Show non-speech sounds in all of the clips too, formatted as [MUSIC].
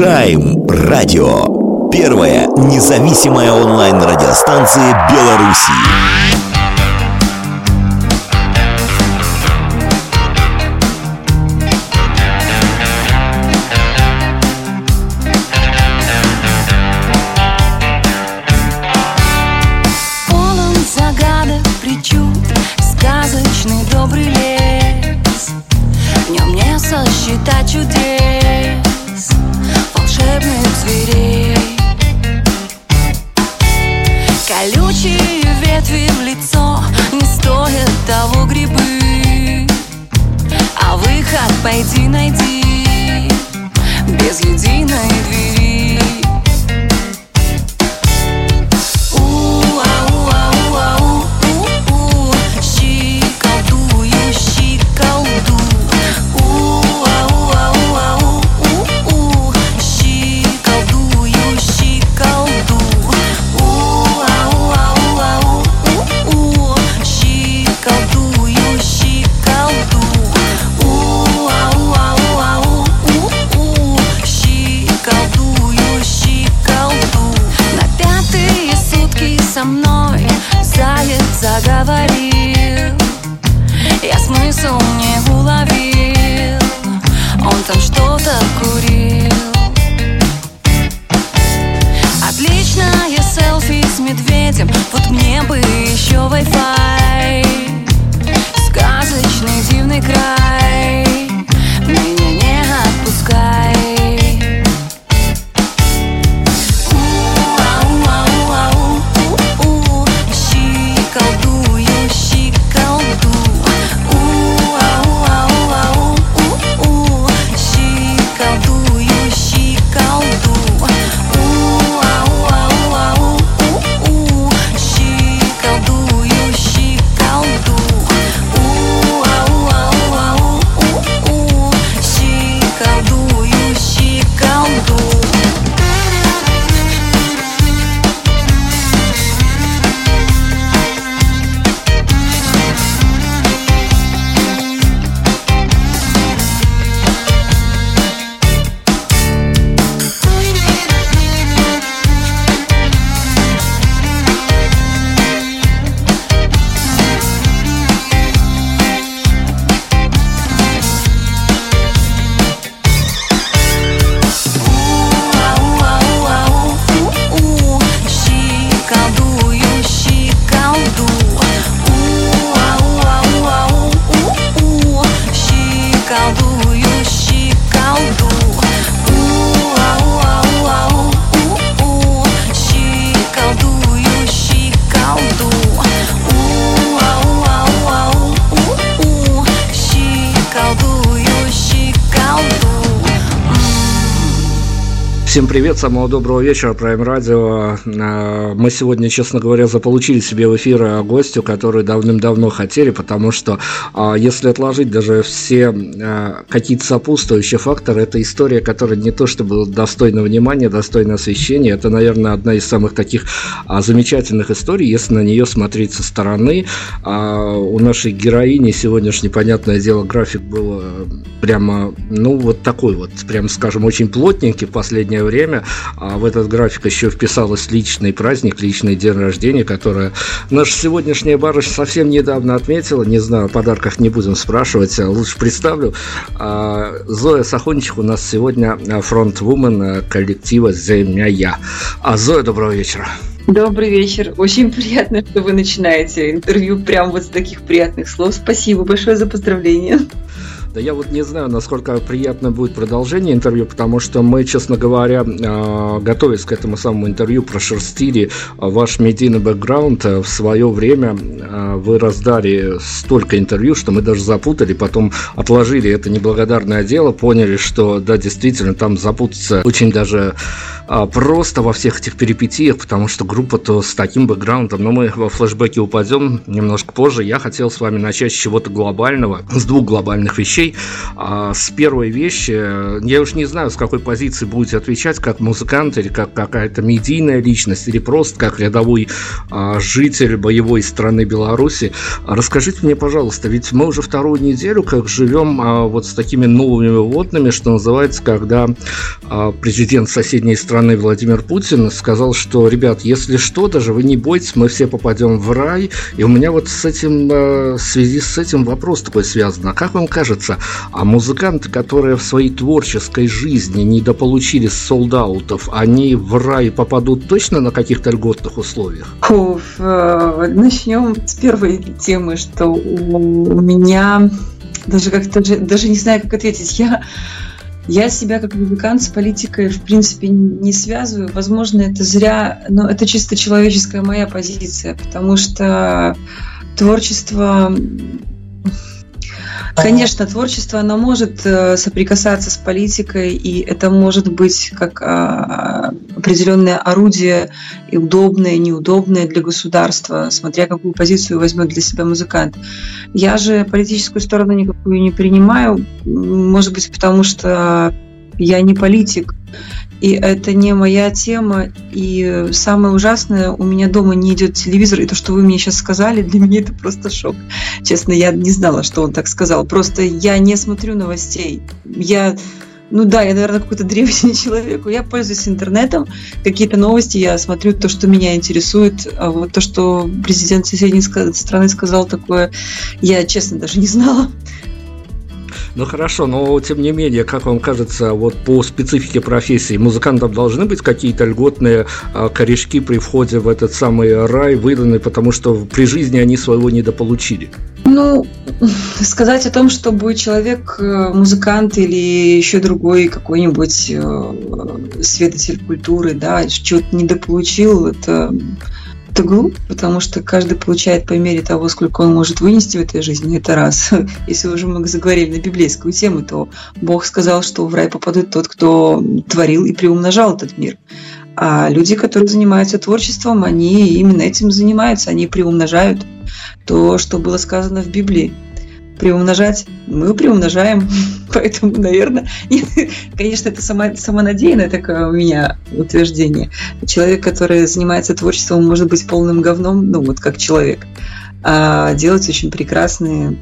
Прайм Радио. Первая независимая онлайн-радиостанция Беларуси. Привет, самого доброго вечера, Prime Radio. А, мы сегодня, честно говоря, заполучили себе в эфир гостю, который давным-давно хотели, потому что а, если отложить даже все какие-то сопутствующие факторы, это история, которая не то чтобы достойна внимания, достойна освещения, это, наверное, одна из самых таких замечательных историй, если на нее смотреть со стороны. У нашей героини сегодняшний, понятное дело, график был прямо, ну, вот такой вот, прям скажем, очень плотненький в последнее последнее время. А в этот график еще вписалась личный праздник, личный день рождения, которое наша сегодняшняя барышня совсем недавно отметила. Не знаю, о подарках не будем спрашивать, а лучше представлю. А, Зоя Сахончик у нас сегодня фронт-вумен коллектива «Земля». А Зоя, доброго вечера. Добрый вечер. Очень приятно, что вы начинаете интервью прямо вот с таких приятных слов. Спасибо большое за поздравления. Да я вот не знаю, насколько приятно будет продолжение интервью, потому что мы, честно говоря, а, готовясь к этому самому интервью, прошерстили ваш медийный бэкграунд. В свое время а, вы раздали столько интервью, что мы даже запутали, потом отложили это неблагодарное дело, поняли, что да, действительно, там запутаться очень даже а, просто во всех этих перипетиях, потому что группа-то с таким бэкграундом, но мы во флешбеке упадем немножко позже. Я хотел с вами начать с чего-то глобального, с двух глобальных вещей вещей. А с первой вещи, я уж не знаю, с какой позиции будете отвечать, как музыкант или как какая-то медийная личность, или просто как рядовой а, житель боевой страны Беларуси. Расскажите мне, пожалуйста, ведь мы уже вторую неделю как живем а, вот с такими новыми водными, что называется, когда а, президент соседней страны Владимир Путин сказал, что, ребят, если что, даже вы не бойтесь, мы все попадем в рай. И у меня вот с этим, а, в связи с этим вопрос такой связан. А как вам кажется, а музыканты, которые в своей творческой жизни недополучили солдаутов, они в рай попадут точно на каких-то льготных условиях? Фу, э, начнем с первой темы, что у меня даже как-то даже не знаю, как ответить. Я я себя как музыкант с политикой в принципе не связываю. Возможно, это зря, но это чисто человеческая моя позиция, потому что творчество Конечно, творчество, оно может э, соприкасаться с политикой, и это может быть как а, определенное орудие и удобное, и неудобное для государства, смотря какую позицию возьмет для себя музыкант. Я же политическую сторону никакую не принимаю, может быть, потому что я не политик, и это не моя тема. И самое ужасное, у меня дома не идет телевизор, и то, что вы мне сейчас сказали, для меня это просто шок. Честно, я не знала, что он так сказал. Просто я не смотрю новостей. Я ну да, я, наверное, какой-то древний [LAUGHS] человек. Я пользуюсь интернетом, какие-то новости я смотрю, то, что меня интересует. А вот то, что президент соседней страны сказал такое, я, честно, даже не знала. Ну хорошо, но тем не менее, как вам кажется, вот по специфике профессии музыкантам должны быть какие-то льготные а, корешки при входе в этот самый рай выданы, потому что при жизни они своего недополучили? Ну, [LAUGHS] сказать о том, что будет человек, э, музыкант или еще другой какой-нибудь э, свидетель культуры, да, что-то недополучил, это это глупо, потому что каждый получает по мере того, сколько он может вынести в этой жизни. Это раз. [LAUGHS] Если уже мы заговорили на библейскую тему, то Бог сказал, что в рай попадет тот, кто творил и приумножал этот мир. А люди, которые занимаются творчеством, они именно этим занимаются, они приумножают то, что было сказано в Библии приумножать, мы приумножаем. [LAUGHS] Поэтому, наверное, [LAUGHS] конечно, это само, самонадеянное такое у меня утверждение. Человек, который занимается творчеством, может быть полным говном, ну вот как человек а делать очень прекрасные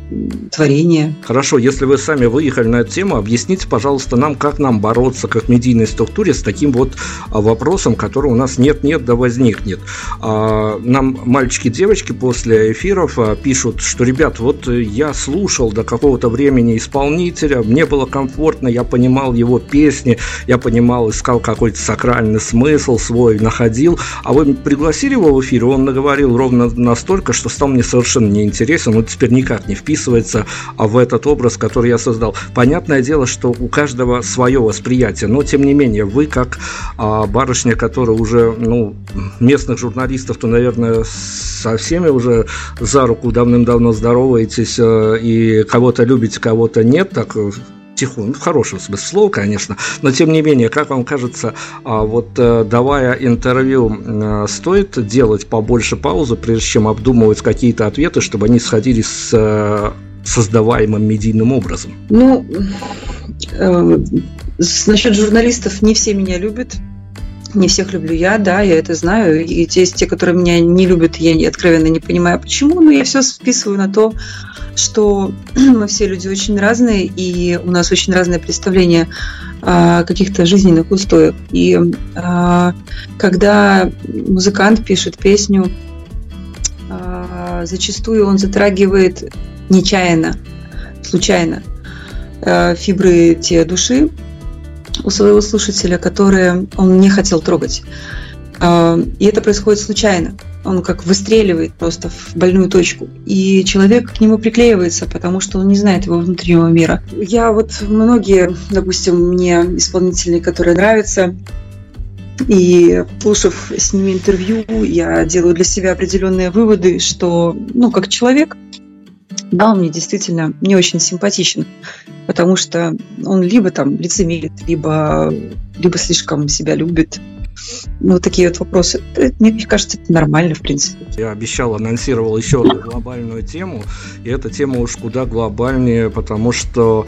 творения. Хорошо, если вы сами выехали на эту тему, объясните, пожалуйста, нам, как нам бороться как медийной структуре с таким вот а, вопросом, который у нас нет-нет, да возникнет. А, нам мальчики-девочки после эфиров пишут, что, ребят, вот я слушал до какого-то времени исполнителя, мне было комфортно, я понимал его песни, я понимал, искал какой-то сакральный смысл свой, находил, а вы пригласили его в эфир, он наговорил ровно настолько, что стал мне совершенно не интересен, он теперь никак не вписывается а в этот образ, который я создал. Понятное дело, что у каждого свое восприятие, но тем не менее, вы как а, барышня, которая уже, ну, местных журналистов, то, наверное, со всеми уже за руку давным-давно здороваетесь а, и кого-то любите, кого-то нет, так тихонько, ну, в хорошем смысле слова, конечно, но тем не менее, как вам кажется, а, вот э, давая интервью, э, стоит делать побольше паузы, прежде чем обдумывать какие-то ответы, чтобы они сходились с э, создаваемым медийным образом? Ну, э, насчет журналистов не все меня любят. Не всех люблю я, да, я это знаю. И те, те, которые меня не любят, я откровенно не понимаю, почему, но я все списываю на то, что [CLEARS THROAT] мы все люди очень разные, и у нас очень разное представление о каких-то жизненных устоях. И а, когда музыкант пишет песню, а, зачастую он затрагивает нечаянно, случайно фибры те души у своего слушателя, которые он не хотел трогать. И это происходит случайно он как выстреливает просто в больную точку. И человек к нему приклеивается, потому что он не знает его внутреннего мира. Я вот многие, допустим, мне исполнительные, которые нравятся, и слушав с ними интервью, я делаю для себя определенные выводы, что, ну, как человек, да, он мне действительно не очень симпатичен, потому что он либо там лицемерит, либо, либо слишком себя любит, Ну, вот такие вот вопросы. Мне кажется, это нормально, в принципе. Я обещал, анонсировал еще одну глобальную тему, и эта тема уж куда глобальнее, потому что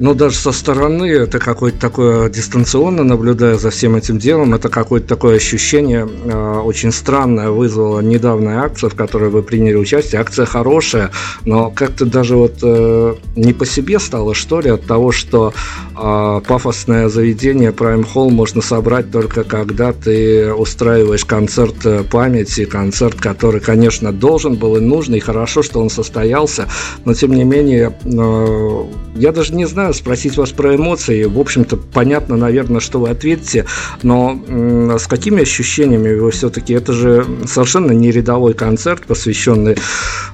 но даже со стороны это какое-то такое дистанционно наблюдая за всем этим делом, это какое-то такое ощущение э, очень странное вызвала недавняя акция, в которой вы приняли участие. Акция хорошая, но как-то даже вот э, не по себе стало, что ли, от того, что э, пафосное заведение Prime Hall можно собрать только когда ты устраиваешь концерт э, памяти, концерт, который, конечно, должен был и нужный, и хорошо, что он состоялся, но тем не менее, э, я даже не знаю, спросить вас про эмоции. В общем-то, понятно, наверное, что вы ответите, но с какими ощущениями вы все-таки... Это же совершенно не рядовой концерт, посвященный,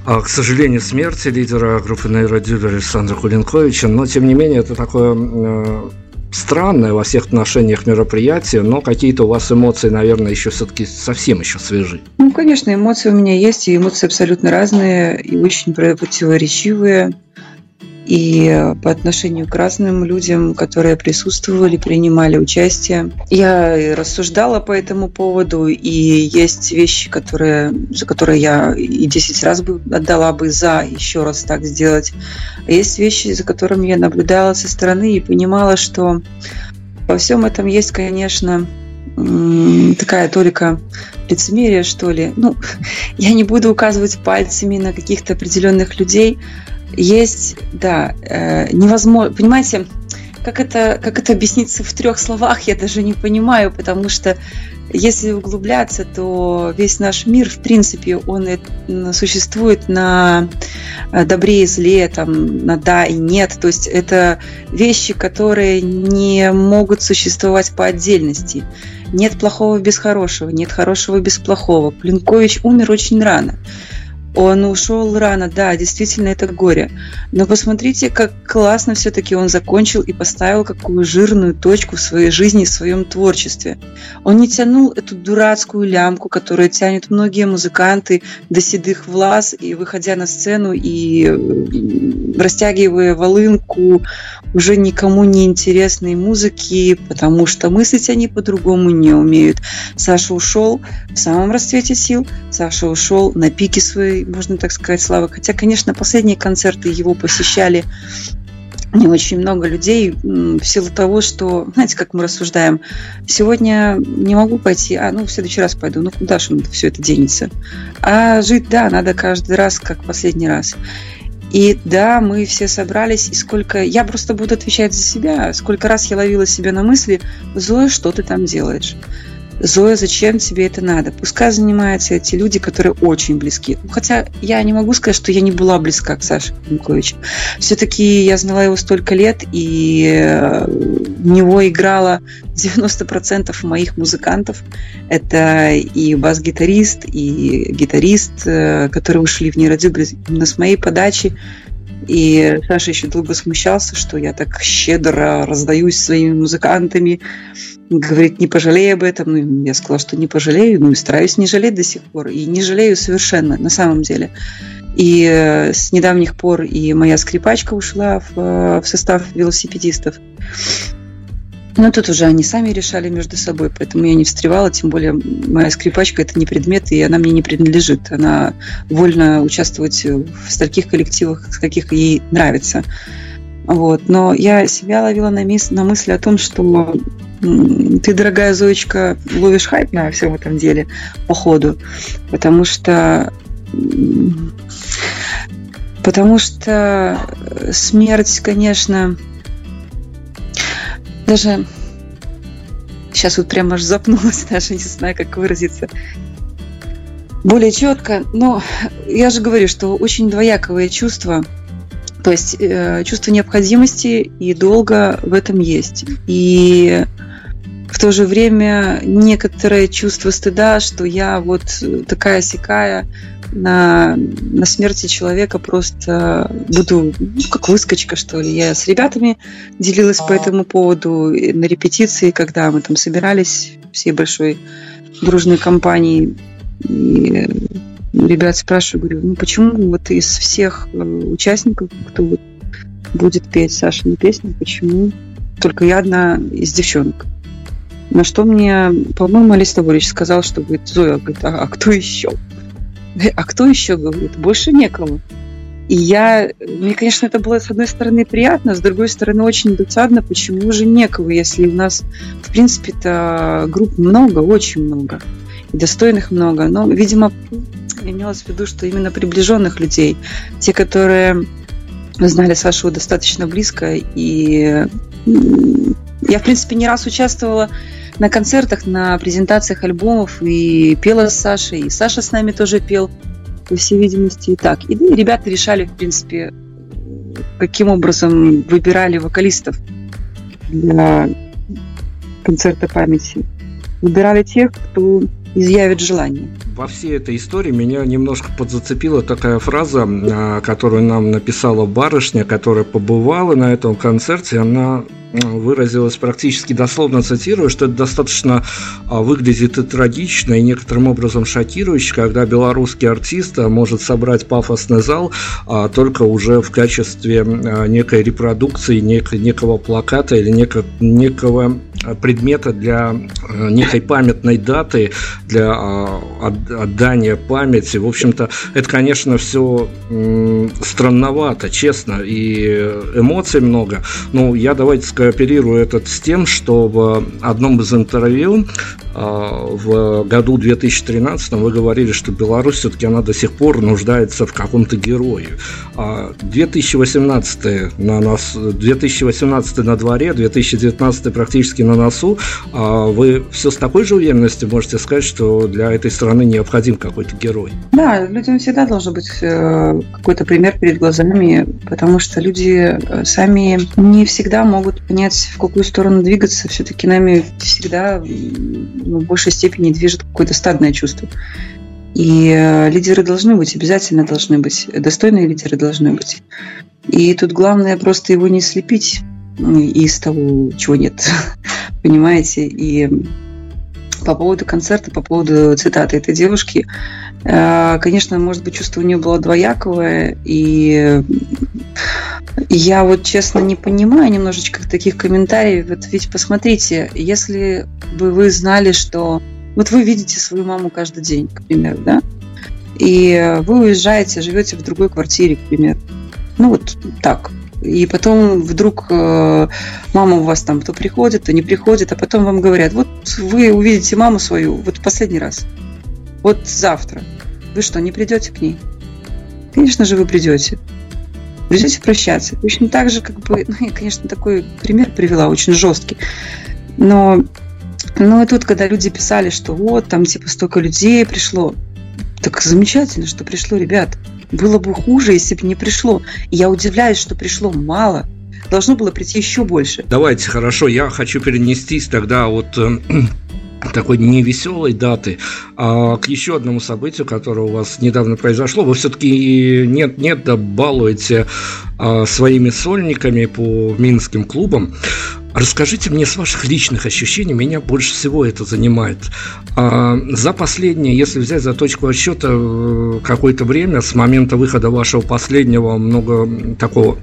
а, к сожалению, смерти лидера группы Нейродюбер Александра Кулинковича, но, тем не менее, это такое э, странное во всех отношениях мероприятие, но какие-то у вас эмоции, наверное, еще все-таки совсем еще свежи. Ну, конечно, эмоции у меня есть, и эмоции абсолютно разные, и очень противоречивые и по отношению к разным людям, которые присутствовали, принимали участие. Я рассуждала по этому поводу, и есть вещи, которые, за которые я и 10 раз бы отдала бы за еще раз так сделать. А есть вещи, за которыми я наблюдала со стороны и понимала, что во всем этом есть, конечно, такая только лицемерие, что ли. Ну, [LAUGHS] я не буду указывать пальцами на каких-то определенных людей, есть, да, э, невозможно, понимаете, как это, как это объясниться в трех словах, я даже не понимаю, потому что если углубляться, то весь наш мир, в принципе, он существует на э, добре и зле, там, на да и нет. То есть это вещи, которые не могут существовать по отдельности. Нет плохого без хорошего, нет хорошего без плохого. Плинкович умер очень рано. Он ушел рано, да, действительно, это горе. Но посмотрите, как классно все-таки он закончил и поставил какую жирную точку в своей жизни, в своем творчестве. Он не тянул эту дурацкую лямку, которую тянут многие музыканты до седых влас, и выходя на сцену и растягивая волынку уже никому не интересной музыки, потому что мыслить они по-другому не умеют. Саша ушел в самом расцвете сил, Саша ушел на пике своей можно так сказать, славы. Хотя, конечно, последние концерты его посещали не очень много людей в силу того, что, знаете, как мы рассуждаем, сегодня не могу пойти, а ну в следующий раз пойду, ну куда же все это денется? А жить, да, надо каждый раз, как последний раз. И да, мы все собрались, и сколько... Я просто буду отвечать за себя. Сколько раз я ловила себя на мысли, Зоя, что ты там делаешь? Зоя, зачем тебе это надо? Пускай занимаются эти люди, которые очень близки. Хотя я не могу сказать, что я не была близка к Саше Кунковичу. Все-таки я знала его столько лет, и э, в него играло 90% моих музыкантов. Это и бас-гитарист, и гитарист, э, которые ушли в нейродюбли именно с моей подачи. И Саша еще долго смущался, что я так щедро раздаюсь своими музыкантами говорит, не пожалею об этом. Ну, я сказала, что не пожалею, ну и стараюсь не жалеть до сих пор. И не жалею совершенно, на самом деле. И э, с недавних пор и моя скрипачка ушла в, э, в состав велосипедистов. Но тут уже они сами решали между собой, поэтому я не встревала, тем более моя скрипачка – это не предмет, и она мне не принадлежит. Она вольна участвовать в таких коллективах, с каких ей нравится. Вот. Но я себя ловила на, мис- на мысли о том, что ты, дорогая Зоечка, ловишь хайп на всем этом деле по ходу, потому что потому что смерть, конечно, даже сейчас вот прямо аж запнулась, [LAUGHS] даже не знаю, как выразиться более четко, но я же говорю, что очень двояковые чувства – то есть э, чувство необходимости и долга в этом есть. И в то же время некоторое чувство стыда, что я вот такая сякая на, на смерти человека просто буду ну, как выскочка, что ли. Я с ребятами делилась по этому поводу на репетиции, когда мы там собирались всей большой дружной компанией. И ребят спрашиваю, говорю, ну почему вот из всех э, участников, кто вот будет петь Сашину песню, почему только я одна из девчонок? На что мне, по-моему, Алис Таборич сказал, что, говорит, Зоя, говорит, а, а кто еще? [LAUGHS] А кто еще, говорит, больше некого. И я, мне, конечно, это было, с одной стороны, приятно, с другой стороны, очень досадно, почему же некого, если у нас, в принципе-то, групп много, очень много, и достойных много. Но, видимо, имелось в виду, что именно приближенных людей, те, которые знали Сашу достаточно близко, и я, в принципе, не раз участвовала на концертах, на презентациях альбомов и пела с Сашей, и Саша с нами тоже пел по всей видимости, и так. И, и ребята решали, в принципе, каким образом выбирали вокалистов для концерта памяти. Выбирали тех, кто изъявит желание. Во всей этой истории меня немножко подзацепила такая фраза, а, которую нам написала барышня, которая побывала на этом концерте. Она выразилась практически дословно цитирую, что это достаточно а, выглядит и трагично, и некоторым образом шокирующе, когда белорусский артист а, может собрать пафосный зал а, только уже в качестве некой репродукции, нек, некого плаката или неко, некого предмета для некой памятной даты, для отдания памяти. В общем-то, это, конечно, все странновато, честно, и эмоций много. Ну, я давайте скооперирую этот с тем, что в одном из интервью в году 2013 вы говорили, что Беларусь все-таки она до сих пор нуждается в каком-то герое. 2018 а на нас, 2018 на дворе, 2019 практически на носу. А вы все с такой же уверенностью можете сказать, что для этой страны необходим какой-то герой? Да, людям всегда должен быть э, какой-то пример перед глазами, потому что люди э, сами не всегда могут понять, в какую сторону двигаться. Все-таки нами всегда ну, в большей степени движет какое-то стадное чувство. И э, лидеры должны быть, обязательно должны быть, достойные лидеры должны быть. И тут главное просто его не слепить из того, чего нет. [LAUGHS] Понимаете? И по поводу концерта, по поводу цитаты этой девушки, э, конечно, может быть, чувство у нее было двояковое, и я вот честно не понимаю немножечко таких комментариев. Вот ведь посмотрите, если бы вы знали, что вот вы видите свою маму каждый день, к примеру, да, и вы уезжаете, живете в другой квартире, к примеру. Ну вот так. И потом вдруг э, мама у вас там то приходит, то не приходит, а потом вам говорят, вот вы увидите маму свою вот последний раз, вот завтра. Вы что, не придете к ней? Конечно же, вы придете придете прощаться. Точно так же, как бы, [LAUGHS] ну, я, конечно, такой пример привела, очень жесткий. Но, но и тут, когда люди писали, что вот, там, типа, столько людей пришло, так замечательно, что пришло, ребят. Было бы хуже, если бы не пришло. Я удивляюсь, что пришло мало. Должно было прийти еще больше. Давайте, хорошо, я хочу перенестись тогда от э, [CLEARS THROAT] такой невеселой даты а к еще одному событию, которое у вас недавно произошло. Вы все-таки нет, нет, да балуете а, своими сольниками по минским клубам. Расскажите мне с ваших личных ощущений, меня больше всего это занимает. А, за последнее, если взять за точку отсчета э, какое-то время, с момента выхода вашего последнего много такого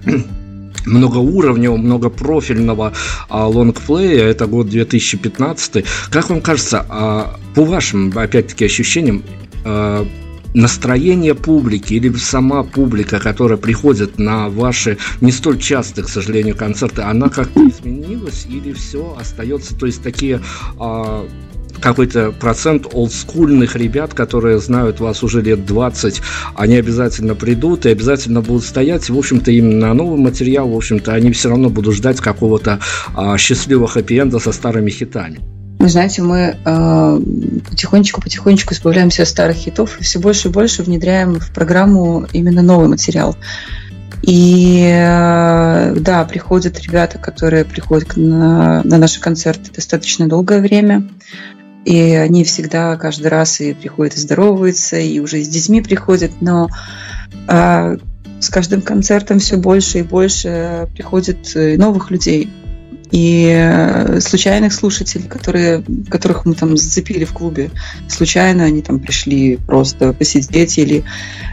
многоуровневого, многопрофильного а, лонгплея, это год 2015. Как вам кажется, а, по вашим, опять-таки, ощущениям, а, настроение публики или сама публика, которая приходит на ваши не столь частые, к сожалению, концерты, она как-то изменилась или все остается, то есть такие а, какой-то процент олдскульных ребят, которые знают вас уже лет 20, они обязательно придут и обязательно будут стоять. В общем-то, им на новый материал, в общем-то, они все равно будут ждать какого-то а, счастливого хэппи-энда со старыми хитами. Вы знаете, мы э, потихонечку-потихонечку избавляемся от старых хитов и все больше и больше внедряем в программу именно новый материал. И э, да, приходят ребята, которые приходят на, на наши концерты достаточно долгое время. И они всегда каждый раз и приходят и здороваются, и уже с детьми приходят, но а, с каждым концертом все больше и больше приходит э, новых людей. И э, случайных слушателей, которые, которых мы там зацепили в клубе. Случайно они там пришли просто посидеть, или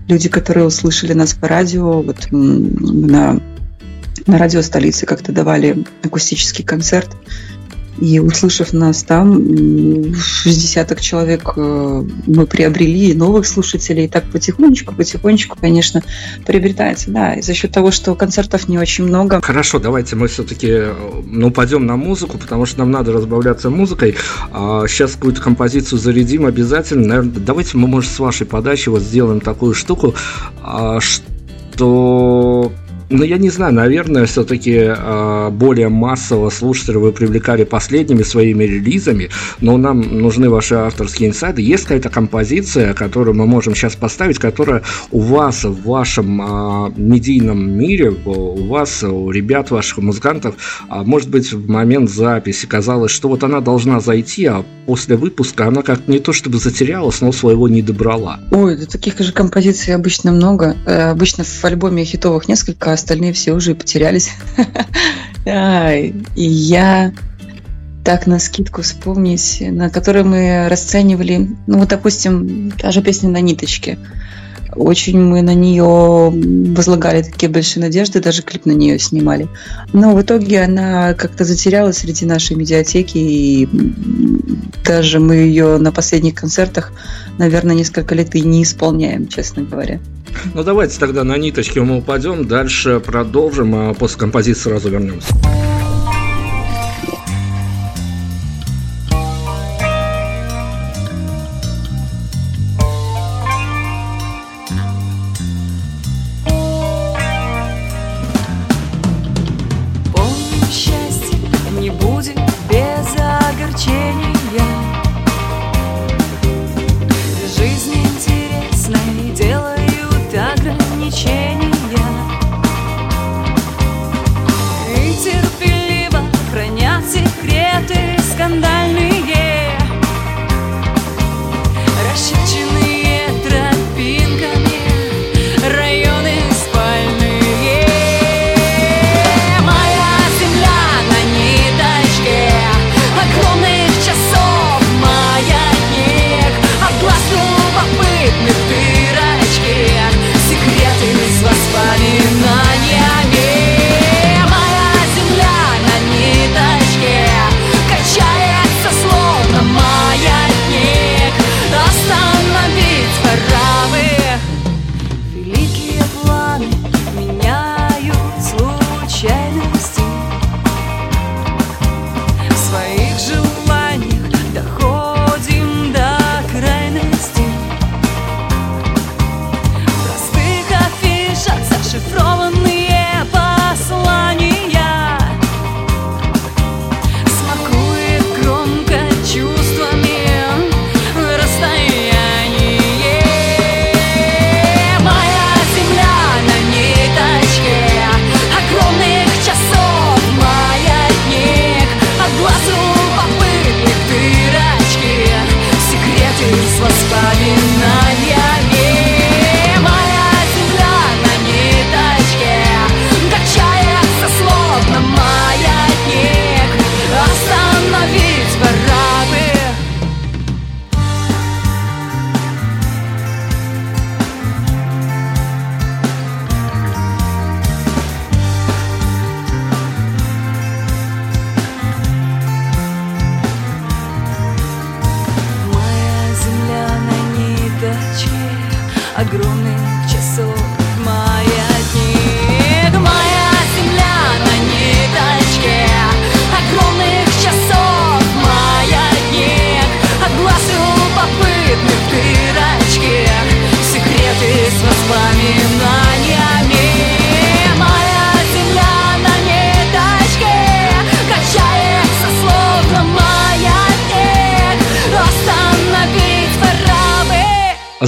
люди, которые услышали нас по радио, вот на, на радио столицы как-то давали акустический концерт И услышав нас там, с десяток человек э, мы приобрели новых слушателей. И так потихонечку, потихонечку, конечно, приобретается. Да, и за счет того, что концертов не очень много. Хорошо, давайте мы все-таки ну, пойдем на музыку, потому что нам надо разбавляться музыкой. А сейчас какую-то композицию зарядим обязательно. Наверное, давайте мы, может, с вашей подачи вот сделаем такую штуку, а, что ну, я не знаю, наверное, все-таки э, более массово слушателя вы привлекали последними своими релизами, но нам нужны ваши авторские инсайды. Есть какая-то композиция, которую мы можем сейчас поставить, которая у вас в вашем э, медийном мире, у вас, у ребят, ваших музыкантов, э, может быть, в момент записи казалось, что вот она должна зайти, а после выпуска она как не то чтобы затерялась, но своего не добрала? Ой, да таких же композиций обычно много. Э, обычно в альбоме хитовых несколько, остальные все уже потерялись. [LAUGHS] И я так на скидку вспомнить, на которой мы расценивали, ну вот, допустим, та же песня «На ниточке». Очень мы на нее возлагали такие большие надежды, даже клип на нее снимали. Но в итоге она как-то затерялась среди нашей медиатеки, и даже мы ее на последних концертах, наверное, несколько лет и не исполняем, честно говоря. Ну давайте тогда на ниточке мы упадем, дальше продолжим, а после композиции сразу вернемся.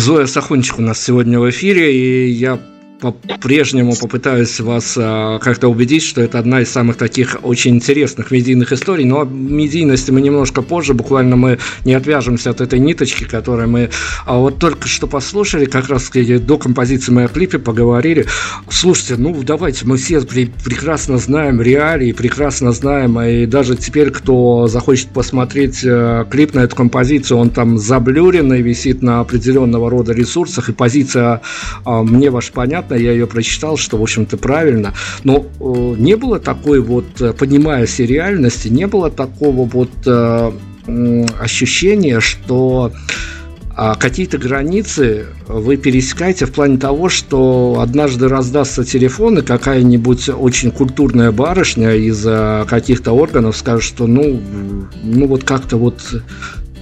Зоя Сахунчик у нас сегодня в эфире, и я по-прежнему попытаюсь вас а, как-то убедить, что это одна из самых таких очень интересных медийных историй. Но о медийности мы немножко позже, буквально мы не отвяжемся от этой ниточки, которую мы а вот только что послушали, как раз до композиции мы о клипе поговорили. Слушайте, ну давайте, мы все прекрасно знаем реалии, прекрасно знаем, и даже теперь, кто захочет посмотреть э, клип на эту композицию, он там заблюренный, висит на определенного рода ресурсах, и позиция мне ваша понятна, понятно, я ее прочитал, что, в общем-то, правильно, но э, не было такой вот, э, поднимая реальности, не было такого вот э, ощущения, что а какие-то границы вы пересекаете в плане того, что однажды раздастся телефон, и какая-нибудь очень культурная барышня из каких-то органов скажет, что ну, ну вот как-то вот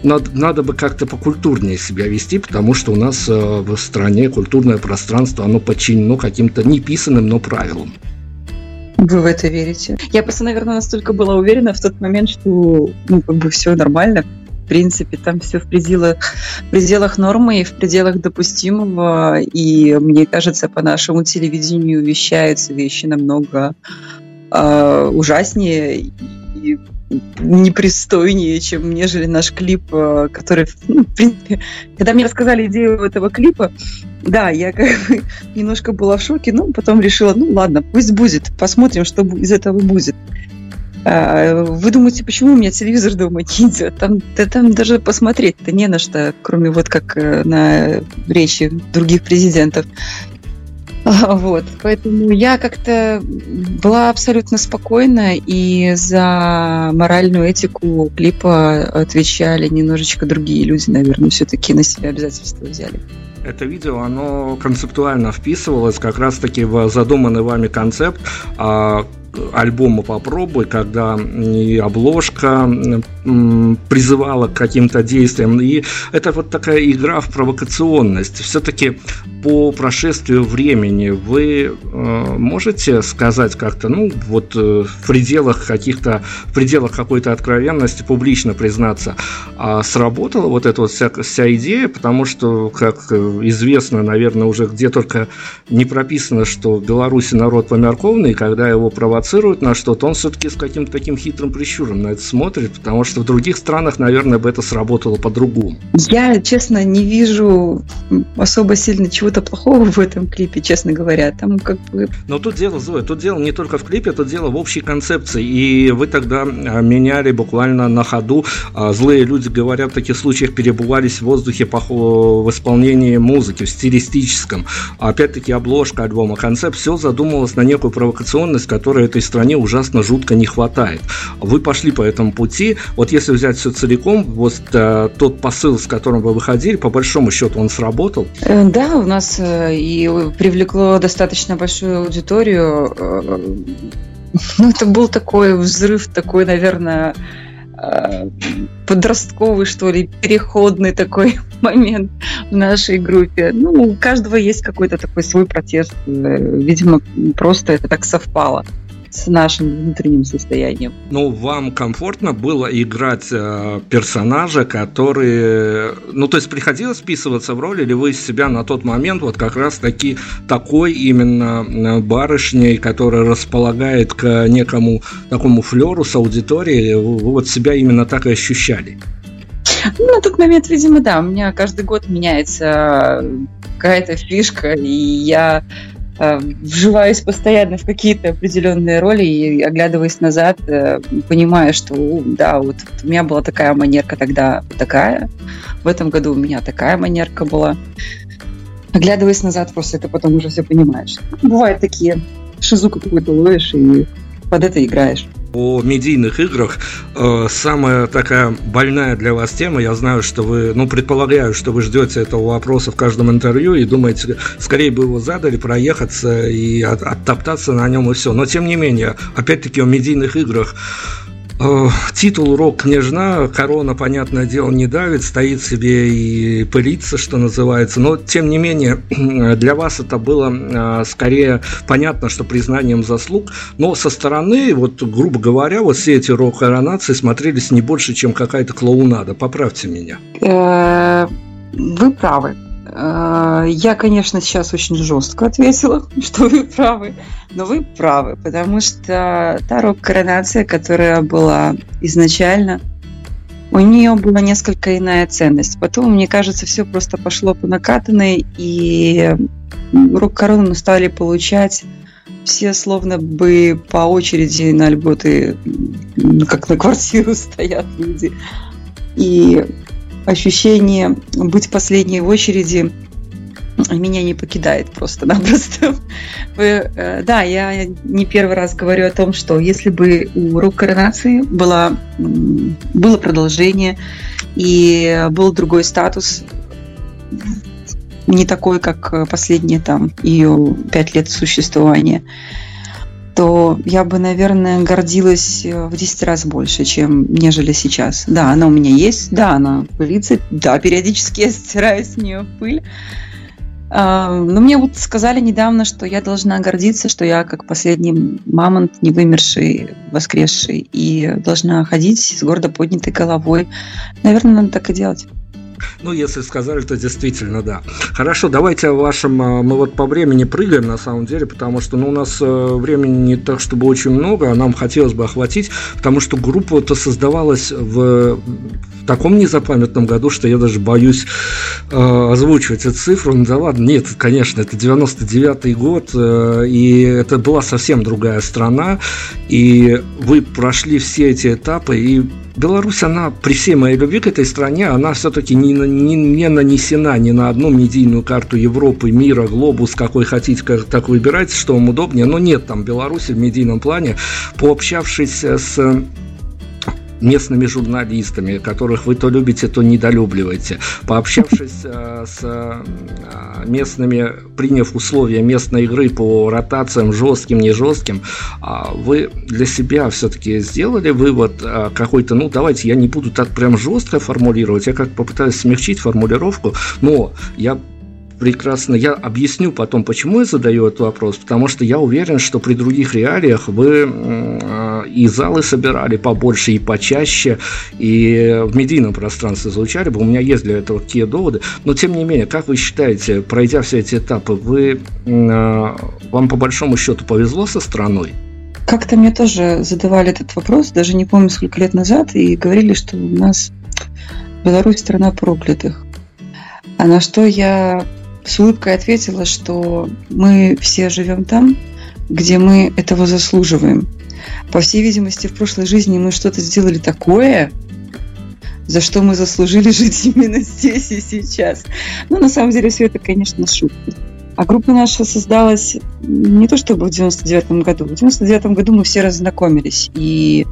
надо, надо бы как-то покультурнее себя вести, потому что у нас э, в стране культурное пространство, оно подчинено каким-то неписанным, но правилам. Вы в это верите? Я просто, наверное, настолько была уверена в тот момент, что ну, как бы все нормально, принципе, там все в пределах, в пределах нормы и в пределах допустимого. И мне кажется, по нашему телевидению вещаются вещи намного э, ужаснее и непристойнее, чем нежели наш клип, а, который, ну, в принципе, когда мне рассказали идею этого клипа, да, я как бы [LAUGHS] немножко была в шоке, но потом решила, ну ладно, пусть будет, посмотрим, что из этого будет. А, вы думаете, почему у меня телевизор дома не? Там, да, там даже посмотреть-то не на что, кроме вот как э, на речи других президентов. [LAUGHS] Вот, поэтому я как-то была абсолютно спокойна, и за моральную этику клипа отвечали немножечко другие люди, наверное, все-таки на себя обязательства взяли. Это видео, оно концептуально вписывалось как раз-таки в задуманный вами концепт, а альбома «Попробуй», когда и обложка призывала к каким-то действиям. И это вот такая игра в провокационность. Все-таки по прошествию времени вы э, можете сказать как-то, ну, вот э, в пределах каких-то, в пределах какой-то откровенности публично признаться, а сработала вот эта вот вся, вся идея, потому что, как известно, наверное, уже где только не прописано, что в Беларуси народ померковный, когда его провоцируют на что-то, он все-таки с каким-то таким хитрым прищуром на это смотрит, потому что в других странах, наверное, бы это сработало по-другому. Я, честно, не вижу особо сильно чего чего-то плохого в этом клипе, честно говоря. Там как бы... Но тут дело, Зоя, тут дело не только в клипе, тут дело в общей концепции. И вы тогда а, меняли буквально на ходу. А, злые люди, говорят, в таких случаях перебывались в воздухе в исполнении музыки, в стилистическом. Опять-таки обложка альбома, концепт, все задумывалось на некую провокационность, которой этой стране ужасно жутко не хватает. Вы пошли по этому пути. Вот если взять все целиком, вот а, тот посыл, с которым вы выходили, по большому счету он сработал? Э, да, у нас нас э, и привлекло достаточно большую аудиторию. Э, ну, это был такой взрыв, такой, наверное, э, подростковый, что ли, переходный такой [LAUGHS] момент в нашей группе. Ну, у каждого есть какой-то такой свой протест. Видимо, просто это так совпало с нашим внутренним состоянием. Ну, вам комфортно было играть э, персонажа, который... Ну, то есть приходилось вписываться в роль, или вы из себя на тот момент вот как раз таки такой именно э, барышней, которая располагает к некому такому флеру с аудиторией, вы, вы вот себя именно так и ощущали? Ну, на тот момент, видимо, да. У меня каждый год меняется какая-то фишка, и я Э, вживаюсь постоянно в какие-то определенные роли и оглядываясь назад, э, понимаю, что да, вот у меня была такая манерка тогда такая, в этом году у меня такая манерка была. Оглядываясь назад, просто это потом уже все понимаешь. Бывают такие шизу какую-то ловишь и под это играешь о медийных играх. Э, самая такая больная для вас тема, я знаю, что вы, ну, предполагаю, что вы ждете этого вопроса в каждом интервью и думаете, скорее бы его задали, проехаться и оттоптаться на нем и все. Но, тем не менее, опять-таки о медийных играх титул рок-княжна, корона, понятное дело, не давит, стоит себе и пылится, что называется. Но, тем не менее, [CLEARS THROAT] для вас это было э, скорее понятно, что признанием заслуг. Но со стороны, вот, грубо говоря, вот все эти рок-коронации смотрелись не больше, чем какая-то клоунада. Поправьте меня. Э, вы правы. Э, я, конечно, сейчас очень жестко ответила, [LAUGHS] что вы правы, но вы правы, потому что та рок-коронация, которая была изначально, у нее была несколько иная ценность. Потом, мне кажется, все просто пошло по накатанной, и рок-корону стали получать все словно бы по очереди на льготы, как на квартиру [LAUGHS] стоят люди. И ощущение быть последней в очереди меня не покидает просто-напросто. [LAUGHS] Э, да, я не первый раз говорю о том, что если бы у рок коронации было, было продолжение и был другой статус, не такой, как последние там ее пять лет существования, то я бы, наверное, гордилась в 10 раз больше, чем нежели сейчас. Да, она у меня есть, да, она пылится, да, периодически я [LAUGHS] стираю с нее пыль, но мне вот сказали недавно, что я должна гордиться, что я как последний мамонт, не вымерший, воскресший, и должна ходить с гордо поднятой головой. Наверное, надо так и делать. Ну, если сказали, то действительно да. Хорошо, давайте о вашем... А, мы вот по времени прыгаем, на самом деле, потому что ну, у нас э, времени не так, чтобы очень много, а нам хотелось бы охватить, потому что группа-то создавалась в в таком незапамятном году, что я даже боюсь э, озвучивать эту цифру. Ну да ладно, нет, конечно, это 99-й год, э, и это была совсем другая страна, и вы прошли все эти этапы, и Беларусь, она при всей моей любви к этой стране, она все-таки не, не, не нанесена ни на одну медийную карту Европы, мира, глобус, какой хотите, как, так выбирайте, что вам удобнее. Но нет там Беларуси в медийном плане. Пообщавшись с местными журналистами, которых вы то любите, то недолюбливаете. Пообщавшись э, с э, местными, приняв условия местной игры по ротациям жестким, не жестким, э, вы для себя все-таки сделали вывод э, какой-то, ну давайте я не буду так прям жестко формулировать, я как попытаюсь смягчить формулировку, но я прекрасно. Я объясню потом, почему я задаю этот вопрос, потому что я уверен, что при других реалиях вы э, и залы собирали побольше и почаще, и в медийном пространстве звучали бы. У меня есть для этого какие доводы. Но тем не менее, как вы считаете, пройдя все эти этапы, вы, э, вам по большому счету повезло со страной? Как-то мне тоже задавали этот вопрос, даже не помню сколько лет назад, и говорили, что у нас Беларусь страна проклятых. А на что я с улыбкой ответила, что мы все живем там, где мы этого заслуживаем. По всей видимости, в прошлой жизни мы что-то сделали такое, за что мы заслужили [LAUGHS] жить именно здесь и сейчас. Но на самом деле все это, конечно, шутка. А группа наша создалась не то чтобы в 99 году. В 99 году мы все разнакомились. И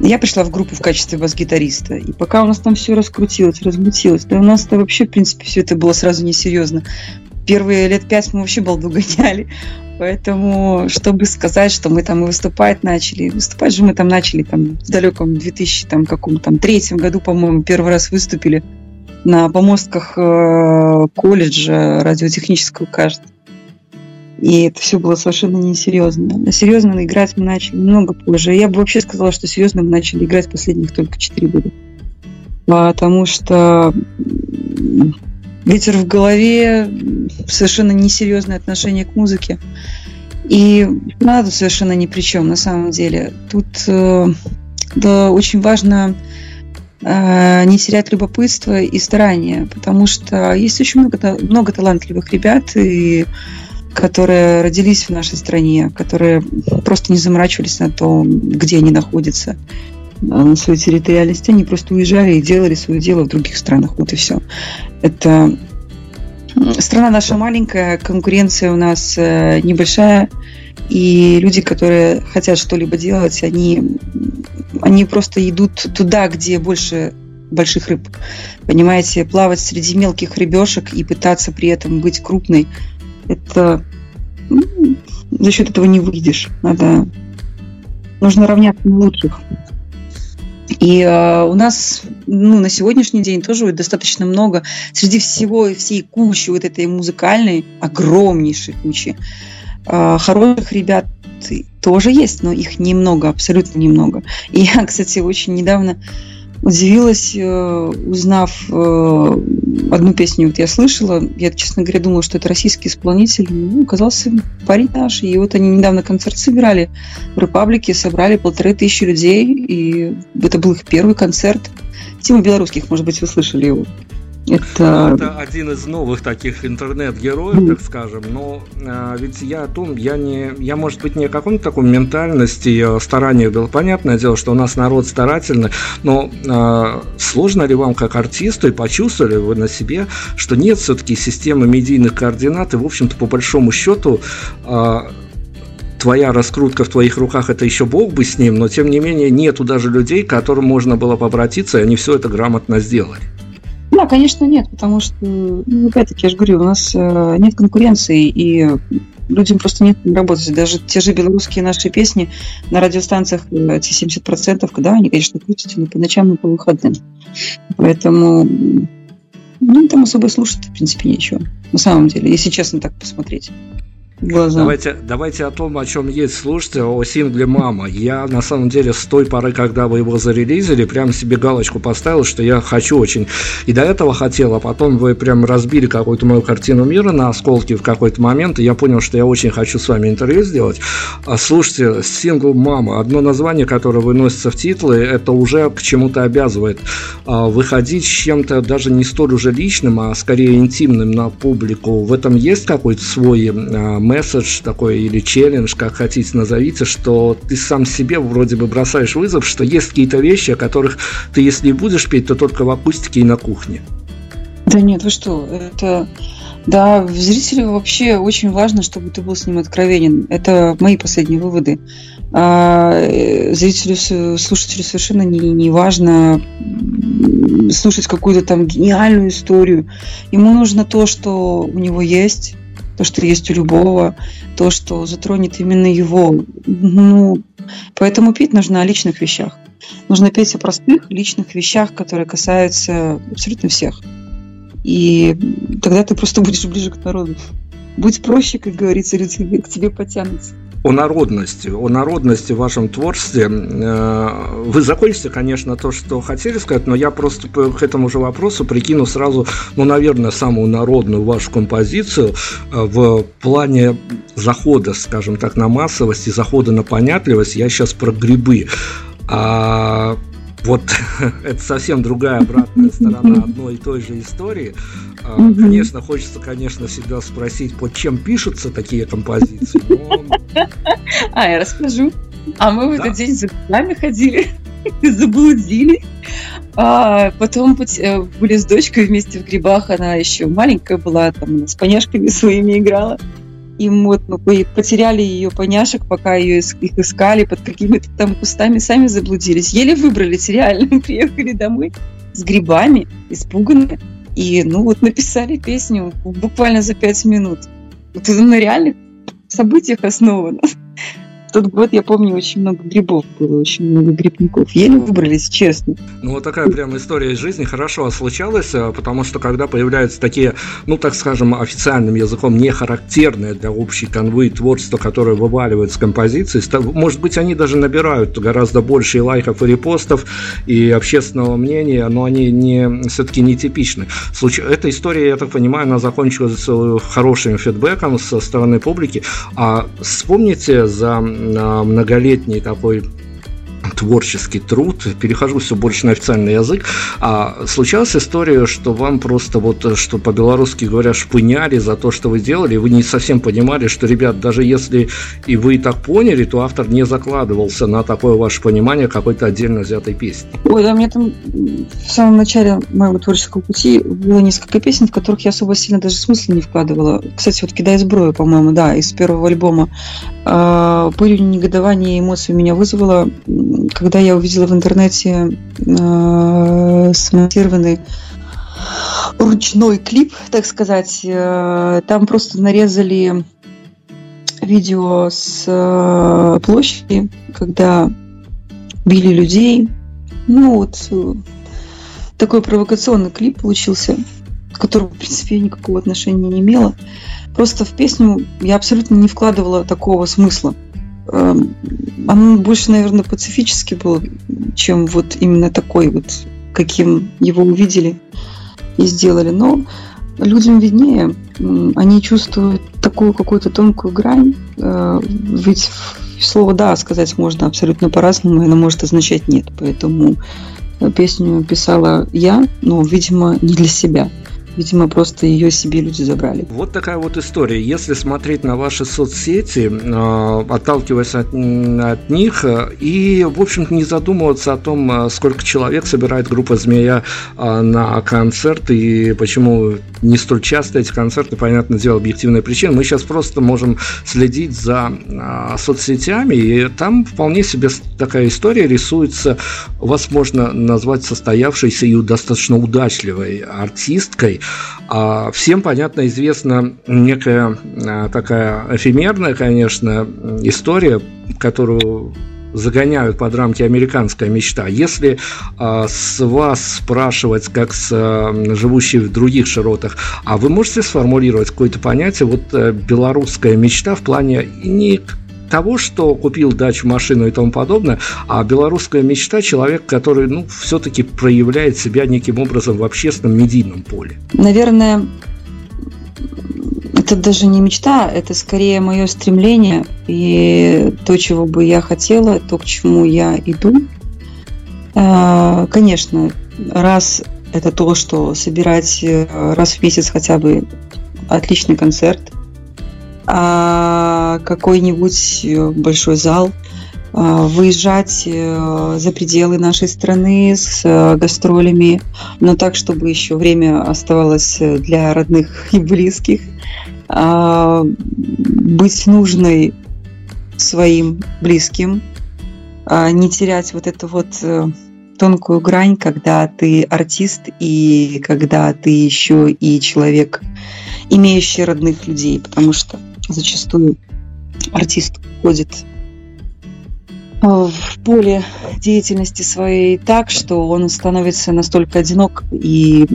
я пришла в группу в качестве бас-гитариста. И пока у нас там все раскрутилось, размутилось, да у нас-то вообще, в принципе, все это было сразу несерьезно. Первые лет пять мы вообще балду гоняли. Поэтому, чтобы сказать, что мы там и выступать начали, выступать же мы там начали там в далеком 2000 там каком там третьем году, по-моему, первый раз выступили на помостках э, колледжа радиотехнического, кажется. И это все было совершенно несерьезно. Серьезно играть мы начали много позже. Я бы вообще сказала, что серьезно мы начали играть последних только 4 года. Потому что ветер в голове, совершенно несерьезное отношение к музыке. И надо совершенно ни при чем на самом деле. Тут э, да, очень важно э, не терять любопытство и старания, потому что есть очень много, много талантливых ребят, и которые родились в нашей стране, которые просто не заморачивались на то, где они находятся, на своей территориальности, они просто уезжали и делали свое дело в других странах. Вот и все. Это страна наша маленькая, конкуренция у нас э, небольшая, и люди, которые хотят что-либо делать, они, они просто идут туда, где больше больших рыб. Понимаете, плавать среди мелких рыбешек и пытаться при этом быть крупной – это ну, за счет этого не выйдешь. Надо нужно равняться на лучших. И э, у нас ну, на сегодняшний день тоже достаточно много среди всего всей кучи вот этой музыкальной огромнейшей кучи э, хороших ребят тоже есть, но их немного, абсолютно немного. И я, кстати, очень недавно удивилась, э, узнав э, одну песню, вот я слышала, я, честно говоря, думала, что это российский исполнитель, ну, оказался парень наш, и вот они недавно концерт собирали в Репаблике, собрали полторы тысячи людей, и это был их первый концерт. Тима Белорусских, может быть, вы слышали его. Это... это один из новых таких интернет-героев, так скажем. Но а, ведь я о том, я не, я может быть не о каком-то таком ментальности, стараниях был. Понятное дело, что у нас народ старательный, но а, сложно ли вам как артисту и почувствовали вы на себе, что нет все-таки системы медийных координат и, в общем-то, по большому счету а, твоя раскрутка в твоих руках, это еще бог бы с ним, но тем не менее нету даже людей, к которым можно было бы обратиться, и они все это грамотно сделали. Да, конечно, нет, потому что, ну, опять-таки, я же говорю, у нас э, нет конкуренции, и людям просто нет работать. Даже те же белорусские наши песни на радиостанциях, э, эти 70%, когда они, конечно, крутятся но по ночам и по выходным. Поэтому ну, там особо слушать, в принципе, нечего. На самом деле, если честно так посмотреть глаза. Давайте, давайте о том, о чем есть. Слушайте, о сингле «Мама». Я, на самом деле, с той поры, когда вы его зарелизили, прям себе галочку поставил, что я хочу очень. И до этого хотел, а потом вы прям разбили какую-то мою картину мира на осколки в какой-то момент, и я понял, что я очень хочу с вами интервью сделать. А, слушайте, сингл «Мама». Одно название, которое выносится в титлы, это уже к чему-то обязывает. А, выходить с чем-то даже не столь уже личным, а скорее интимным на публику. В этом есть какой-то свой а, месседж такой или челлендж, как хотите назовите, что ты сам себе вроде бы бросаешь вызов, что есть какие-то вещи, о которых ты, если будешь петь, то только в акустике и на кухне. Да нет, вы что, это... Да, зрителю вообще очень важно, чтобы ты был с ним откровенен. Это мои последние выводы. А э, зрителю, слушателю совершенно не, не важно слушать какую-то там гениальную историю. Ему нужно то, что у него есть, то, что есть у любого, то, что затронет именно его. Ну, поэтому петь нужно о личных вещах. Нужно петь о простых личных вещах, которые касаются абсолютно всех. И тогда ты просто будешь ближе к народу. Будь проще, как говорится, люди к тебе потянутся о народности, о народности в вашем творчестве. Э, вы закончите, конечно, то, что хотели сказать, но я просто к этому же вопросу прикину сразу, ну, наверное, самую народную вашу композицию э, в плане захода, скажем так, на массовость и захода на понятливость. Я сейчас про грибы. А вот [LAUGHS] это совсем другая обратная сторона одной и той же истории. А, конечно, хочется, конечно, всегда спросить, под чем пишутся такие композиции. Но... [LAUGHS] А, я расскажу. А мы в этот день за губами ходили, [LAUGHS] заблудили. А потом э, были с дочкой вместе в грибах, она еще маленькая была, там с поняшками своими играла. И вот мы потеряли ее поняшек, пока ее их искали под какими-то там кустами, сами заблудились. Еле выбрались, реально. [LAUGHS] Приехали домой с грибами, испуганные. И, ну, вот написали песню буквально за пять минут. Вот это на реальных событиях основано тот год, я помню, очень много грибов было, очень много грибников. Еле выбрались, честно. Ну, вот такая прям история из жизни хорошо случалась, а, потому что когда появляются такие, ну, так скажем, официальным языком не характерные для общей канвы творчества, которые вываливают с композиции, может быть, они даже набирают гораздо больше и лайков, и репостов, и общественного мнения, но они не, все-таки не типичны. Эта история, я так понимаю, она закончилась хорошим фидбэком со стороны публики. А вспомните за многолетний такой творческий труд, перехожу все больше на официальный язык, а случалась история, что вам просто вот, что по-белорусски говоря, шпыняли за то, что вы делали, вы не совсем понимали, что, ребят, даже если и вы так поняли, то автор не закладывался на такое ваше понимание какой-то отдельно взятой песни. Ой, да, мне там в самом начале моего творческого пути было несколько песен, в которых я особо сильно даже смысла не вкладывала. Кстати, вот «Кидай сброю», по-моему, да, из первого альбома. А, негодования и эмоций у меня вызвало когда я увидела в интернете э, смонтированный ручной клип, так сказать, э, там просто нарезали видео с э, площади, когда били людей. Ну вот э, такой провокационный клип получился, к которому, в принципе, я никакого отношения не имела. Просто в песню я абсолютно не вкладывала такого смысла. Эм, он больше, наверное, пацифический был, чем вот именно такой вот, каким его увидели и сделали. Но людям виднее, они чувствуют такую какую-то тонкую грань, э, ведь слово «да» сказать можно абсолютно по-разному, и оно может означать «нет». Поэтому Песню писала я, но, видимо, не для себя. Видимо, просто ее себе люди забрали. Вот такая вот история. Если смотреть на ваши соцсети, а, отталкиваясь от, от них, и, в общем-то, не задумываться о том, а, сколько человек собирает группа «Змея» а, на концерт, и почему не столь часто эти концерты, понятное дело, объективная причина. Мы сейчас просто можем следить за соцсетями, и там вполне себе такая история рисуется, возможно, назвать состоявшейся и достаточно удачливой артисткой, а всем, понятно, известна некая а, такая эфемерная, конечно, история, которую загоняют под рамки американская мечта. Если а, с вас спрашивать, как с а, живущей в других широтах, а вы можете сформулировать какое-то понятие, вот а, белорусская мечта в плане не того, что купил дачу, машину и тому подобное, а белорусская мечта – человек, который, ну, все-таки проявляет себя неким образом в общественном медийном поле. Наверное, это даже не мечта, это скорее мое стремление и то, чего бы я хотела, то, к чему я иду. А, конечно, раз это то, что собирать э, раз в месяц хотя бы отличный концерт – какой-нибудь э, большой зал, а, выезжать э, за пределы нашей страны с э, гастролями, но так, чтобы еще время оставалось для родных [LAUGHS] и близких, а, быть нужной своим близким, не терять вот эту вот тонкую грань, когда ты артист и когда ты еще и человек, имеющий родных людей, потому что зачастую артист уходит э, в поле деятельности своей так, что он становится настолько одинок и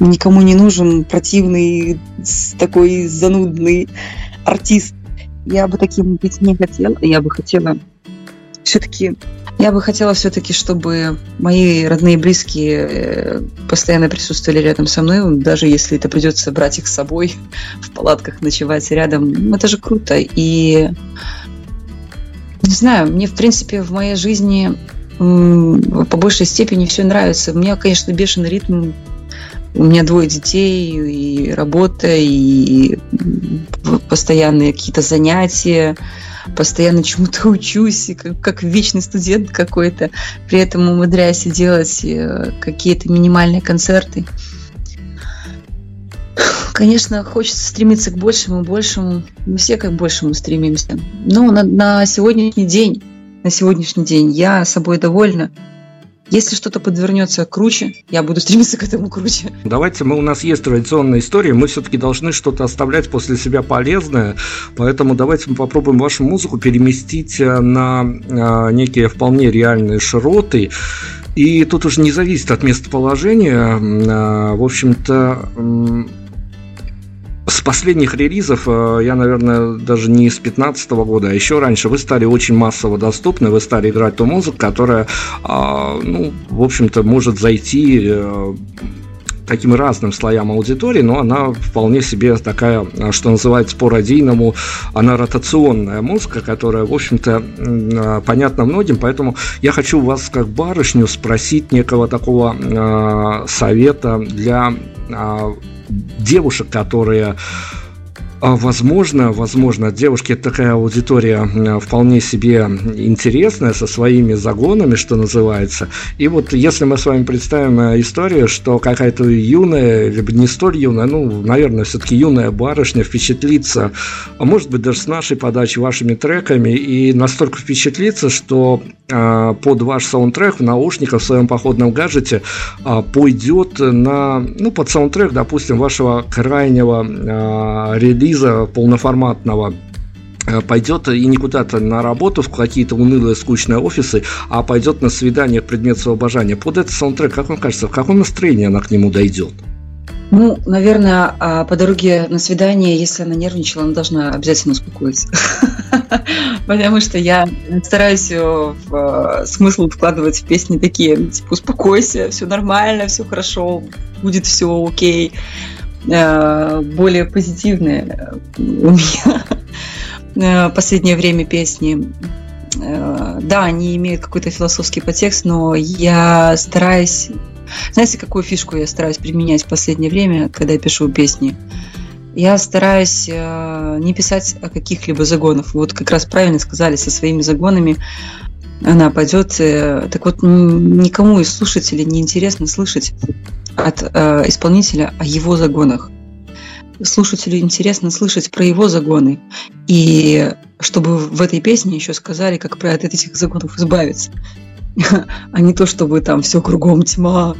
никому не нужен противный, такой занудный артист. Я бы таким быть не хотела. Я бы хотела все-таки я бы хотела все-таки, чтобы мои родные и близкие э, постоянно присутствовали рядом со мной, даже если это придется брать их с собой [LAUGHS] в палатках, ночевать рядом. Это же круто. И не знаю, мне, в принципе, в моей жизни по большей степени все нравится. У меня, конечно, бешеный ритм. У меня двое детей, и работа, и постоянные какие-то занятия постоянно чему-то [LAUGHS] учусь, как, как вечный студент какой-то, при этом умудряюсь делать э, какие-то минимальные концерты. Конечно, хочется стремиться к большему, большему. Мы все к большему стремимся. Но на, на сегодняшний день, на сегодняшний день я собой довольна. Если что-то подвернется круче, я буду стремиться к этому круче. Давайте, мы, у нас есть традиционная история, мы все-таки должны что-то оставлять после себя полезное, поэтому давайте мы попробуем вашу музыку переместить э, на а, некие вполне реальные широты. И тут уже не зависит от местоположения. А, в общем-то, с последних релизов, э, я, наверное, даже не с 15 года, а еще раньше, вы стали очень массово доступны, вы стали играть ту музыку, которая, а, ну, в общем-то, может зайти э, таким разным слоям аудитории, но она вполне себе такая, что называется по-радийному, она ротационная музыка, которая, в общем-то, э, понятна многим, поэтому я хочу вас, как барышню, спросить некого такого э, совета для э, девушек, которые Возможно, возможно, девушки это такая аудитория вполне себе интересная, со своими загонами, что называется. И вот если мы с вами представим э, историю, что какая-то юная, либо не столь юная, ну, наверное, все-таки юная барышня впечатлится, а может быть, даже с нашей подачи, вашими треками, и настолько впечатлится, что э, под ваш саундтрек в наушниках в своем походном гаджете э, пойдет на, ну, под саундтрек, допустим, вашего крайнего э, релиза релиза полноформатного э, пойдет и не куда-то на работу в какие-то унылые, скучные офисы, а пойдет на свидание к предмету своего обожания. Под этот саундтрек, как вам кажется, в каком настроении она к нему дойдет? Ну, наверное, а по дороге на свидание, если она нервничала, она должна обязательно успокоиться. [LAUGHS] Потому что я стараюсь в э, смысл вкладывать в песни такие, типа, успокойся, все нормально, все хорошо, будет все окей. Э, более позитивные у меня э, последнее время песни. э, да, они имеют какой-то философский подтекст, но я стараюсь... Знаете, какую фишку я стараюсь применять в последнее время, когда я пишу песни? Я стараюсь э, не писать о каких-либо загонах. Вот как раз правильно сказали, со своими загонами она пойдет. Э, так вот, никому из слушателей не интересно слышать от э, исполнителя о его загонах. Слушателю интересно слышать про его загоны. И чтобы в этой песне еще сказали, как про от этих загонов избавиться. А не то, чтобы там все кругом тьма,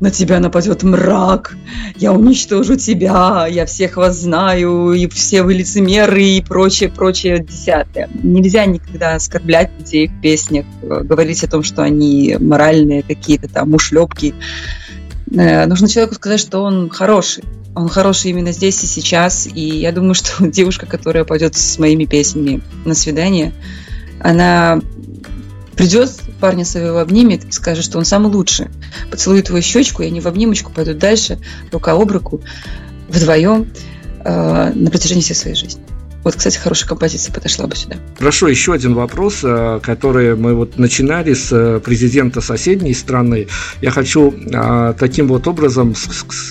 на тебя нападет мрак, я уничтожу тебя, я всех вас знаю, и все вы лицемеры, и прочее, прочее десятое. Нельзя никогда оскорблять людей в песнях, говорить о том, что они моральные какие-то там ушлепки. Э, нужно человеку сказать, что он хороший. Он хороший именно здесь и сейчас. И я думаю, что [LAUGHS] девушка, которая пойдет с моими песнями на свидание, она придет, парня своего обнимет и скажет, что он самый лучший. Поцелует его щечку, и они в обнимочку пойдут дальше, рука об руку, вдвоем э, на протяжении всей своей жизни. Вот, кстати, хорошая композиция подошла бы сюда. Хорошо, еще один вопрос, э, который мы вот начинали с э, президента соседней страны. Я хочу а, таким вот образом,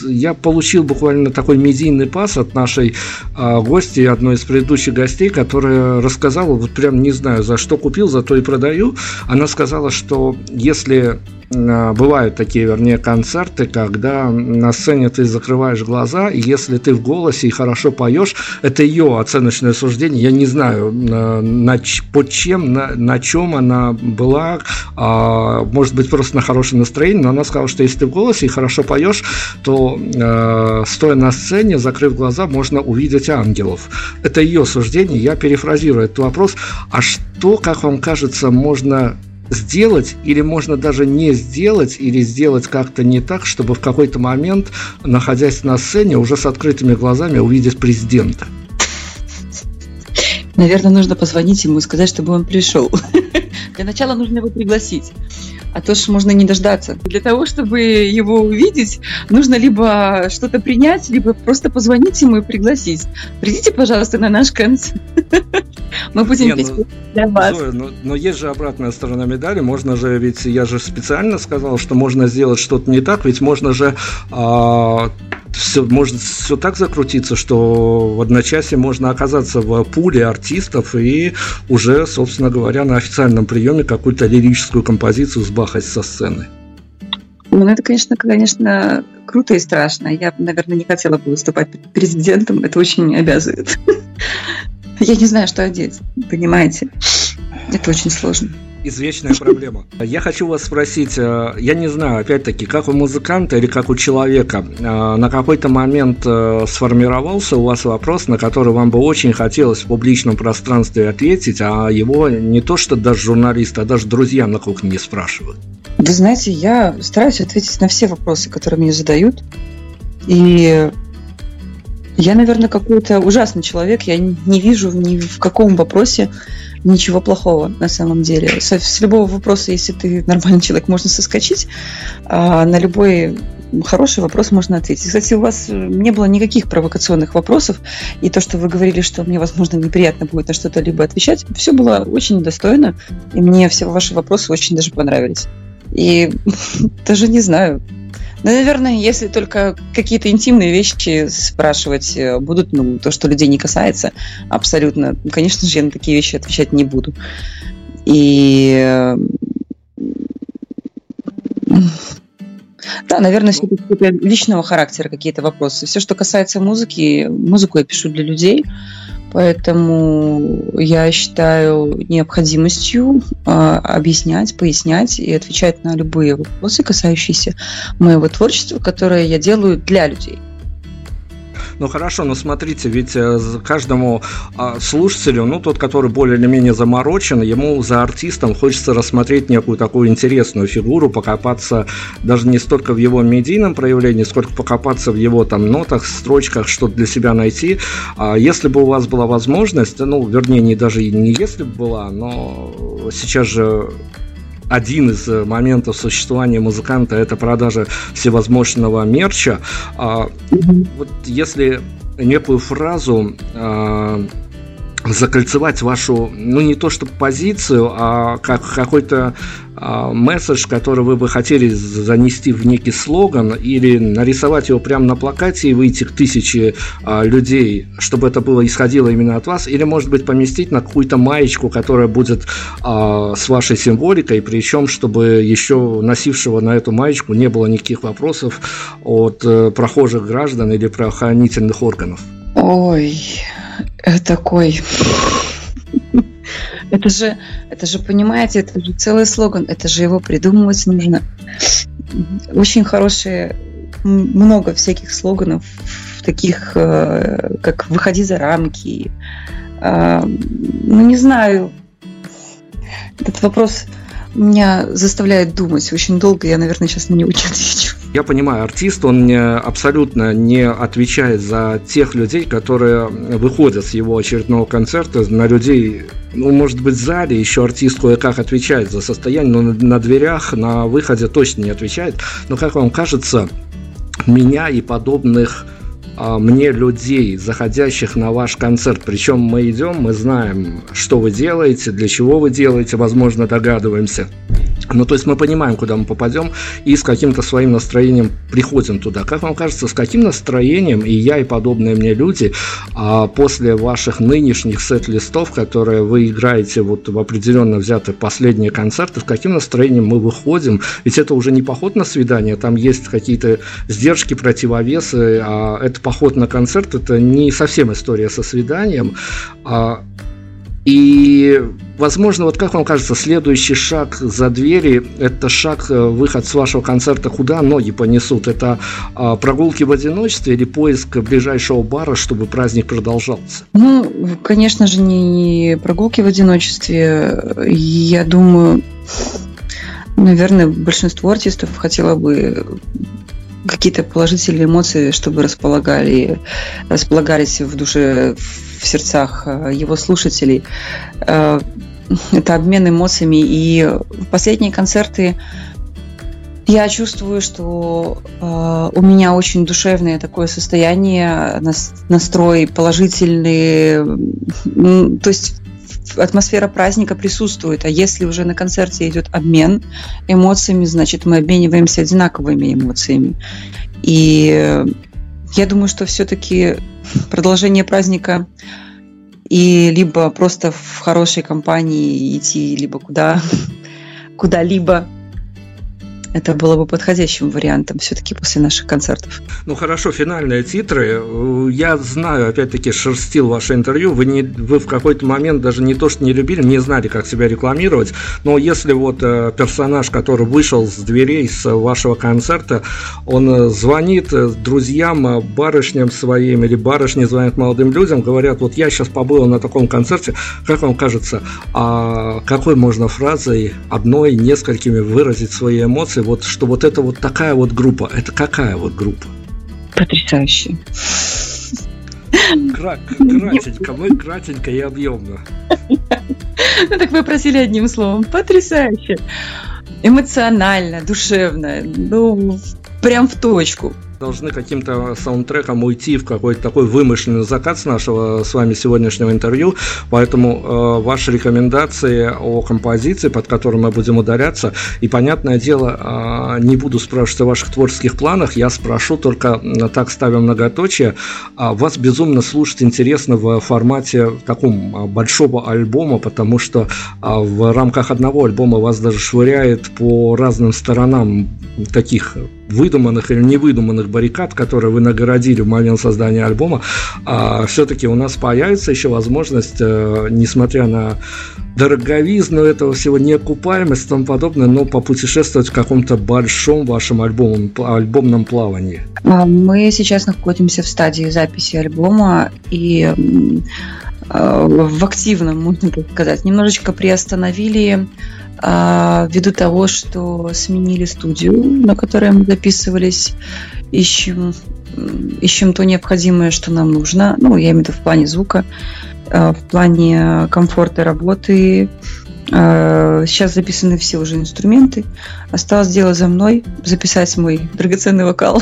я получил буквально такой медийный пас от нашей гости, одной из предыдущих гостей, которая рассказала, вот прям не знаю, за что купил, за то и продаю. Она сказала, что если бывают такие, вернее, концерты, когда на сцене ты закрываешь глаза, и если ты в голосе и хорошо поешь, это ее оценочное суждение. Я не знаю, на, на, под чем, на, на чем она была, а, может быть, просто на хорошем настроении, но она сказала, что если ты в голосе и хорошо поешь, то а, стоя на сцене, закрыв глаза, можно увидеть ангелов. Это ее суждение, я перефразирую этот вопрос. А что, как вам кажется, можно сделать, или можно даже не сделать, или сделать как-то не так, чтобы в какой-то момент, находясь на сцене, уже с открытыми глазами увидеть президента? Наверное, нужно позвонить ему и сказать, чтобы он пришел. [LAUGHS] Для начала нужно его пригласить а то ж можно не дождаться. Для того, чтобы его увидеть, нужно либо что-то принять, либо просто позвонить ему и пригласить. Придите, пожалуйста, на наш концерт. [LAUGHS] Мы будем не, петь ну, для вас. Зоя, но, но есть же обратная сторона медали. Можно же, ведь я же специально сказал, что можно сделать что-то не так, ведь можно же а, все, может все так закрутиться, что в одночасье можно оказаться в пуле артистов и уже, собственно говоря, на официальном приеме какую-то лирическую композицию сбахать со сцены. Ну, это, конечно, конечно, круто и страшно. Я, наверное, не хотела бы выступать президентом. Это очень обязывает. [LAUGHS] Я не знаю, что одеть, понимаете? Это очень сложно извечная проблема. Я хочу вас спросить, э, я не знаю, опять-таки, как у музыканта или как у человека, э, на какой-то момент э, сформировался у вас вопрос, на который вам бы очень хотелось в публичном пространстве ответить, а его не то что даже журналисты, а даже друзья на кухне не спрашивают? Вы знаете, я стараюсь ответить на все вопросы, которые мне задают. И я, наверное, какой-то ужасный человек. Я не вижу ни в каком вопросе ничего плохого на самом деле. С, с любого вопроса, если ты нормальный человек, можно соскочить, а на любой хороший вопрос можно ответить. Кстати, у вас не было никаких провокационных вопросов, и то, что вы говорили, что мне, возможно, неприятно будет на что-то либо отвечать, все было очень достойно, и мне все ваши вопросы очень даже понравились. И [LAUGHS] даже не знаю, ну, наверное, если только какие-то интимные вещи спрашивать э, будут, ну, то, что людей не касается, абсолютно, конечно же, я на такие вещи отвечать не буду. И э, да, наверное, все-таки личного характера какие-то вопросы. Все, что касается музыки, музыку я пишу для людей. Поэтому я считаю необходимостью э, объяснять, пояснять и отвечать на любые вопросы, касающиеся моего творчества, которое я делаю для людей. Ну хорошо, но смотрите, ведь э, каждому а, слушателю, ну тот, который более или менее заморочен, ему за артистом хочется рассмотреть некую такую интересную фигуру, покопаться даже не столько в его медийном проявлении, сколько покопаться в его там нотах, строчках, что-то для себя найти. А если бы у вас была возможность, ну, вернее, не даже не если бы была, но сейчас же один из э, моментов существования музыканта это продажа всевозможного мерча. А, вот если некую фразу а, закольцевать вашу, ну не то что позицию, а как какой-то а, месседж, который вы бы хотели занести в некий слоган или нарисовать его прямо на плакате и выйти к тысяче а, людей, чтобы это было исходило именно от вас, или может быть поместить на какую-то маечку, которая будет а, с вашей символикой, причем чтобы еще носившего на эту маечку не было никаких вопросов от э, прохожих граждан или правоохранительных органов. Ой, такой это же, это же, понимаете, это же целый слоган, это же его придумывать нужно. Очень хорошие, много всяких слоганов, таких, э, как «выходи за рамки». А, ну, не знаю, этот вопрос меня заставляет думать очень долго, я, наверное, сейчас на него не отвечу. Я понимаю, артист, он абсолютно не отвечает за тех людей, которые выходят с его очередного концерта, на людей, ну, может быть, в зале еще артист кое-как отвечает за состояние, но на дверях, на выходе точно не отвечает. Но, как вам кажется, меня и подобных а, мне людей, заходящих на ваш концерт. Причем мы идем, мы знаем, что вы делаете, для чего вы делаете, возможно, догадываемся. Ну, то есть мы понимаем, куда мы попадем, и с каким-то своим настроением приходим туда. Как вам кажется, с каким настроением и я, и подобные мне люди а после ваших нынешних сет-листов, которые вы играете вот в определенно взятые последние концерты, с каким настроением мы выходим? Ведь это уже не поход на свидание, там есть какие-то сдержки, противовесы, а это поход на концерт, это не совсем история со свиданием. А и, возможно, вот как вам кажется, следующий шаг за двери – это шаг, э, выход с вашего концерта, куда ноги понесут? Это а, прогулки в одиночестве или поиск ближайшего бара, чтобы праздник продолжался? Ну, конечно же, не прогулки в одиночестве. Я думаю, наверное, большинство артистов хотело бы какие-то положительные эмоции, чтобы располагали, располагались в душе, в сердцах э, его слушателей. Э, это обмен эмоциями. И последние концерты я чувствую, что э, у меня очень душевное такое состояние, настрой положительный. То есть атмосфера праздника присутствует, а если уже на концерте идет обмен эмоциями, значит, мы обмениваемся одинаковыми эмоциями. И я думаю, что все-таки продолжение праздника и либо просто в хорошей компании идти, либо куда, [LAUGHS] куда-либо это было бы подходящим вариантом все-таки после наших концертов. Ну хорошо, финальные титры. Я знаю, опять-таки, шерстил ваше интервью. Вы, не, вы в какой-то момент даже не то, что не любили, не знали, как себя рекламировать. Но если вот э, персонаж, который вышел с дверей с вашего концерта, он э, звонит э, друзьям, барышням своим, или барышни звонят молодым людям, говорят, вот я сейчас побыл на таком концерте, как вам кажется, а какой можно фразой, одной, несколькими выразить свои эмоции, вот что вот это вот такая вот группа, это какая вот группа? Потрясающе. Кра- [LAUGHS] кратенько, мы кратенько и объемно. [LAUGHS] Ну так вы просили одним словом. Потрясающе. Эмоционально, душевно, ну, прям в точку должны каким-то саундтреком уйти в какой-то такой вымышленный закат с нашего с вами сегодняшнего интервью, поэтому э, ваши рекомендации о композиции, под которой мы будем ударяться, и, понятное дело, э, не буду спрашивать о ваших творческих планах, я спрошу только, э, так ставим многоточие, э, вас безумно слушать интересно в формате таком э, большого альбома, потому что э, в рамках одного альбома вас даже швыряет по разным сторонам таких выдуманных или невыдуманных баррикад, которые вы нагородили в момент создания альбома, а все-таки у нас появится еще возможность, э, несмотря на дороговизну этого всего, неокупаемость и тому подобное, но попутешествовать в каком-то большом вашем альбомом, альбомном плавании? А, мы сейчас находимся в стадии записи альбома и э, в активном, можно так сказать, немножечко приостановили а, ввиду того, что сменили студию, на которой мы записывались, ищем, ищем то необходимое, что нам нужно. Ну, я имею в виду в плане звука, а, в плане комфорта работы. А, сейчас записаны все уже инструменты. Осталось дело за мной записать мой драгоценный вокал.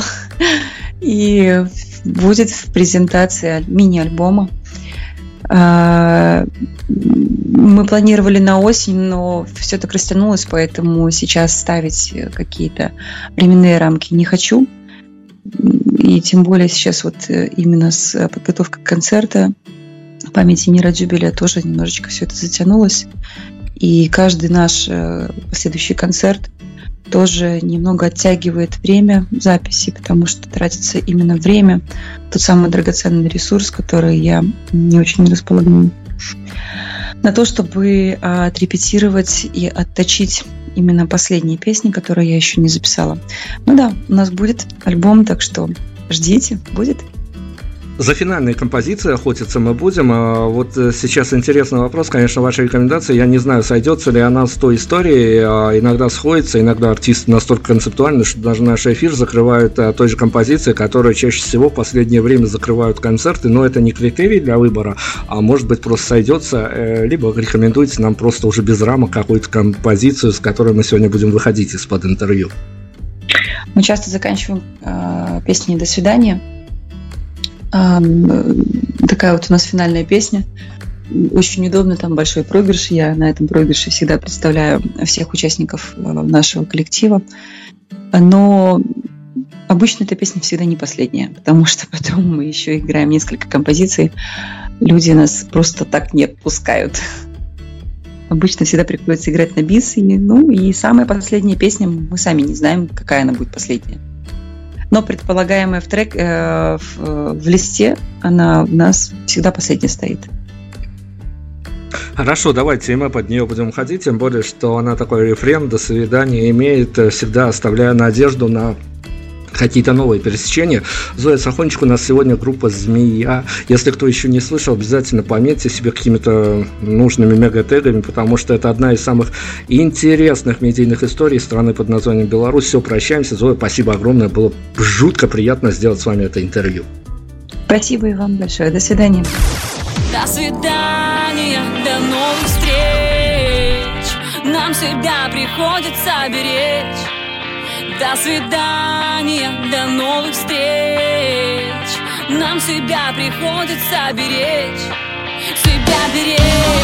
[LAUGHS] И будет в презентации мини-альбома Мы планировали на осень, но все так растянулось, поэтому сейчас ставить какие-то временные рамки не хочу. И тем более сейчас вот именно с подготовкой концерта памяти Нира Джубеля тоже немножечко все это затянулось. И каждый наш э, последующий концерт тоже немного оттягивает время записи, потому что тратится именно время, тот самый драгоценный ресурс, который я не очень располагаю на то, чтобы отрепетировать и отточить именно последние песни, которые я еще не записала. Ну да, у нас будет альбом, так что ждите, будет. За финальной композицией охотиться мы будем. А вот э, сейчас интересный вопрос, конечно, ваши рекомендации. Я не знаю, сойдется ли она с той историей. А иногда сходится, иногда артисты настолько концептуальны, что даже наш эфир закрывают а, той же композиции, которые чаще всего в последнее время закрывают концерты. Но это не критерий для выбора, а может быть просто сойдется. Э, либо рекомендуйте нам просто уже без рамок какую-то композицию, с которой мы сегодня будем выходить из-под интервью. Мы часто заканчиваем э, песни «До свидания», такая вот у нас финальная песня. Очень удобно, там большой проигрыш. Я на этом проигрыше всегда представляю всех участников э, нашего коллектива. Но обычно эта песня всегда не последняя, [LAUGHS] потому что потом мы еще играем несколько композиций. Люди нас просто так не отпускают. Обычно всегда приходится играть на бис. И, ну и самая последняя песня, мы сами не знаем, какая она будет последняя но предполагаемая в трек э, в, в листе она у нас всегда последняя стоит. Хорошо, давайте и мы под нее будем ходить, тем более, что она такой рефрен «До свидания» имеет, э, всегда оставляя надежду на какие-то новые пересечения. Зоя Сахончик, у нас сегодня группа «Змея». Если кто еще не слышал, обязательно пометьте себе какими-то нужными мегатегами, потому что это одна из самых интересных медийных историй страны под названием Беларусь. Все, прощаемся. Зоя, спасибо огромное. Было жутко приятно сделать с вами это интервью. Спасибо и вам большое. До свидания. До свидания, до новых встреч. Нам себя приходится беречь. До свидания, до новых встреч. Нам себя приходится беречь Себя беречь.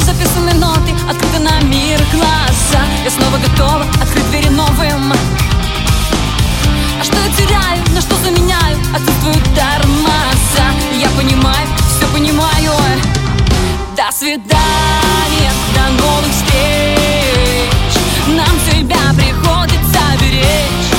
Записаны ноты Открыты на мир глаза. Я снова готова открыть двери новым. А что я теряю, на что заменяю? Отсутствуют тормоза. Я понимаю, все понимаю. До свидания, до новых встреч. Нам себя приходится беречь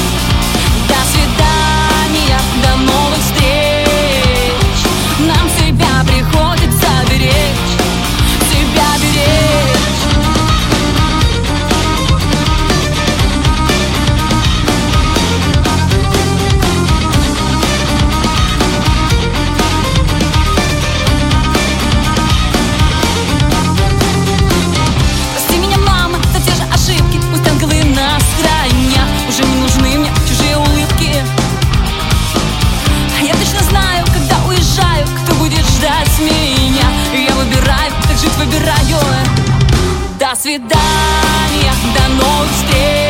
До свидания, до новых встреч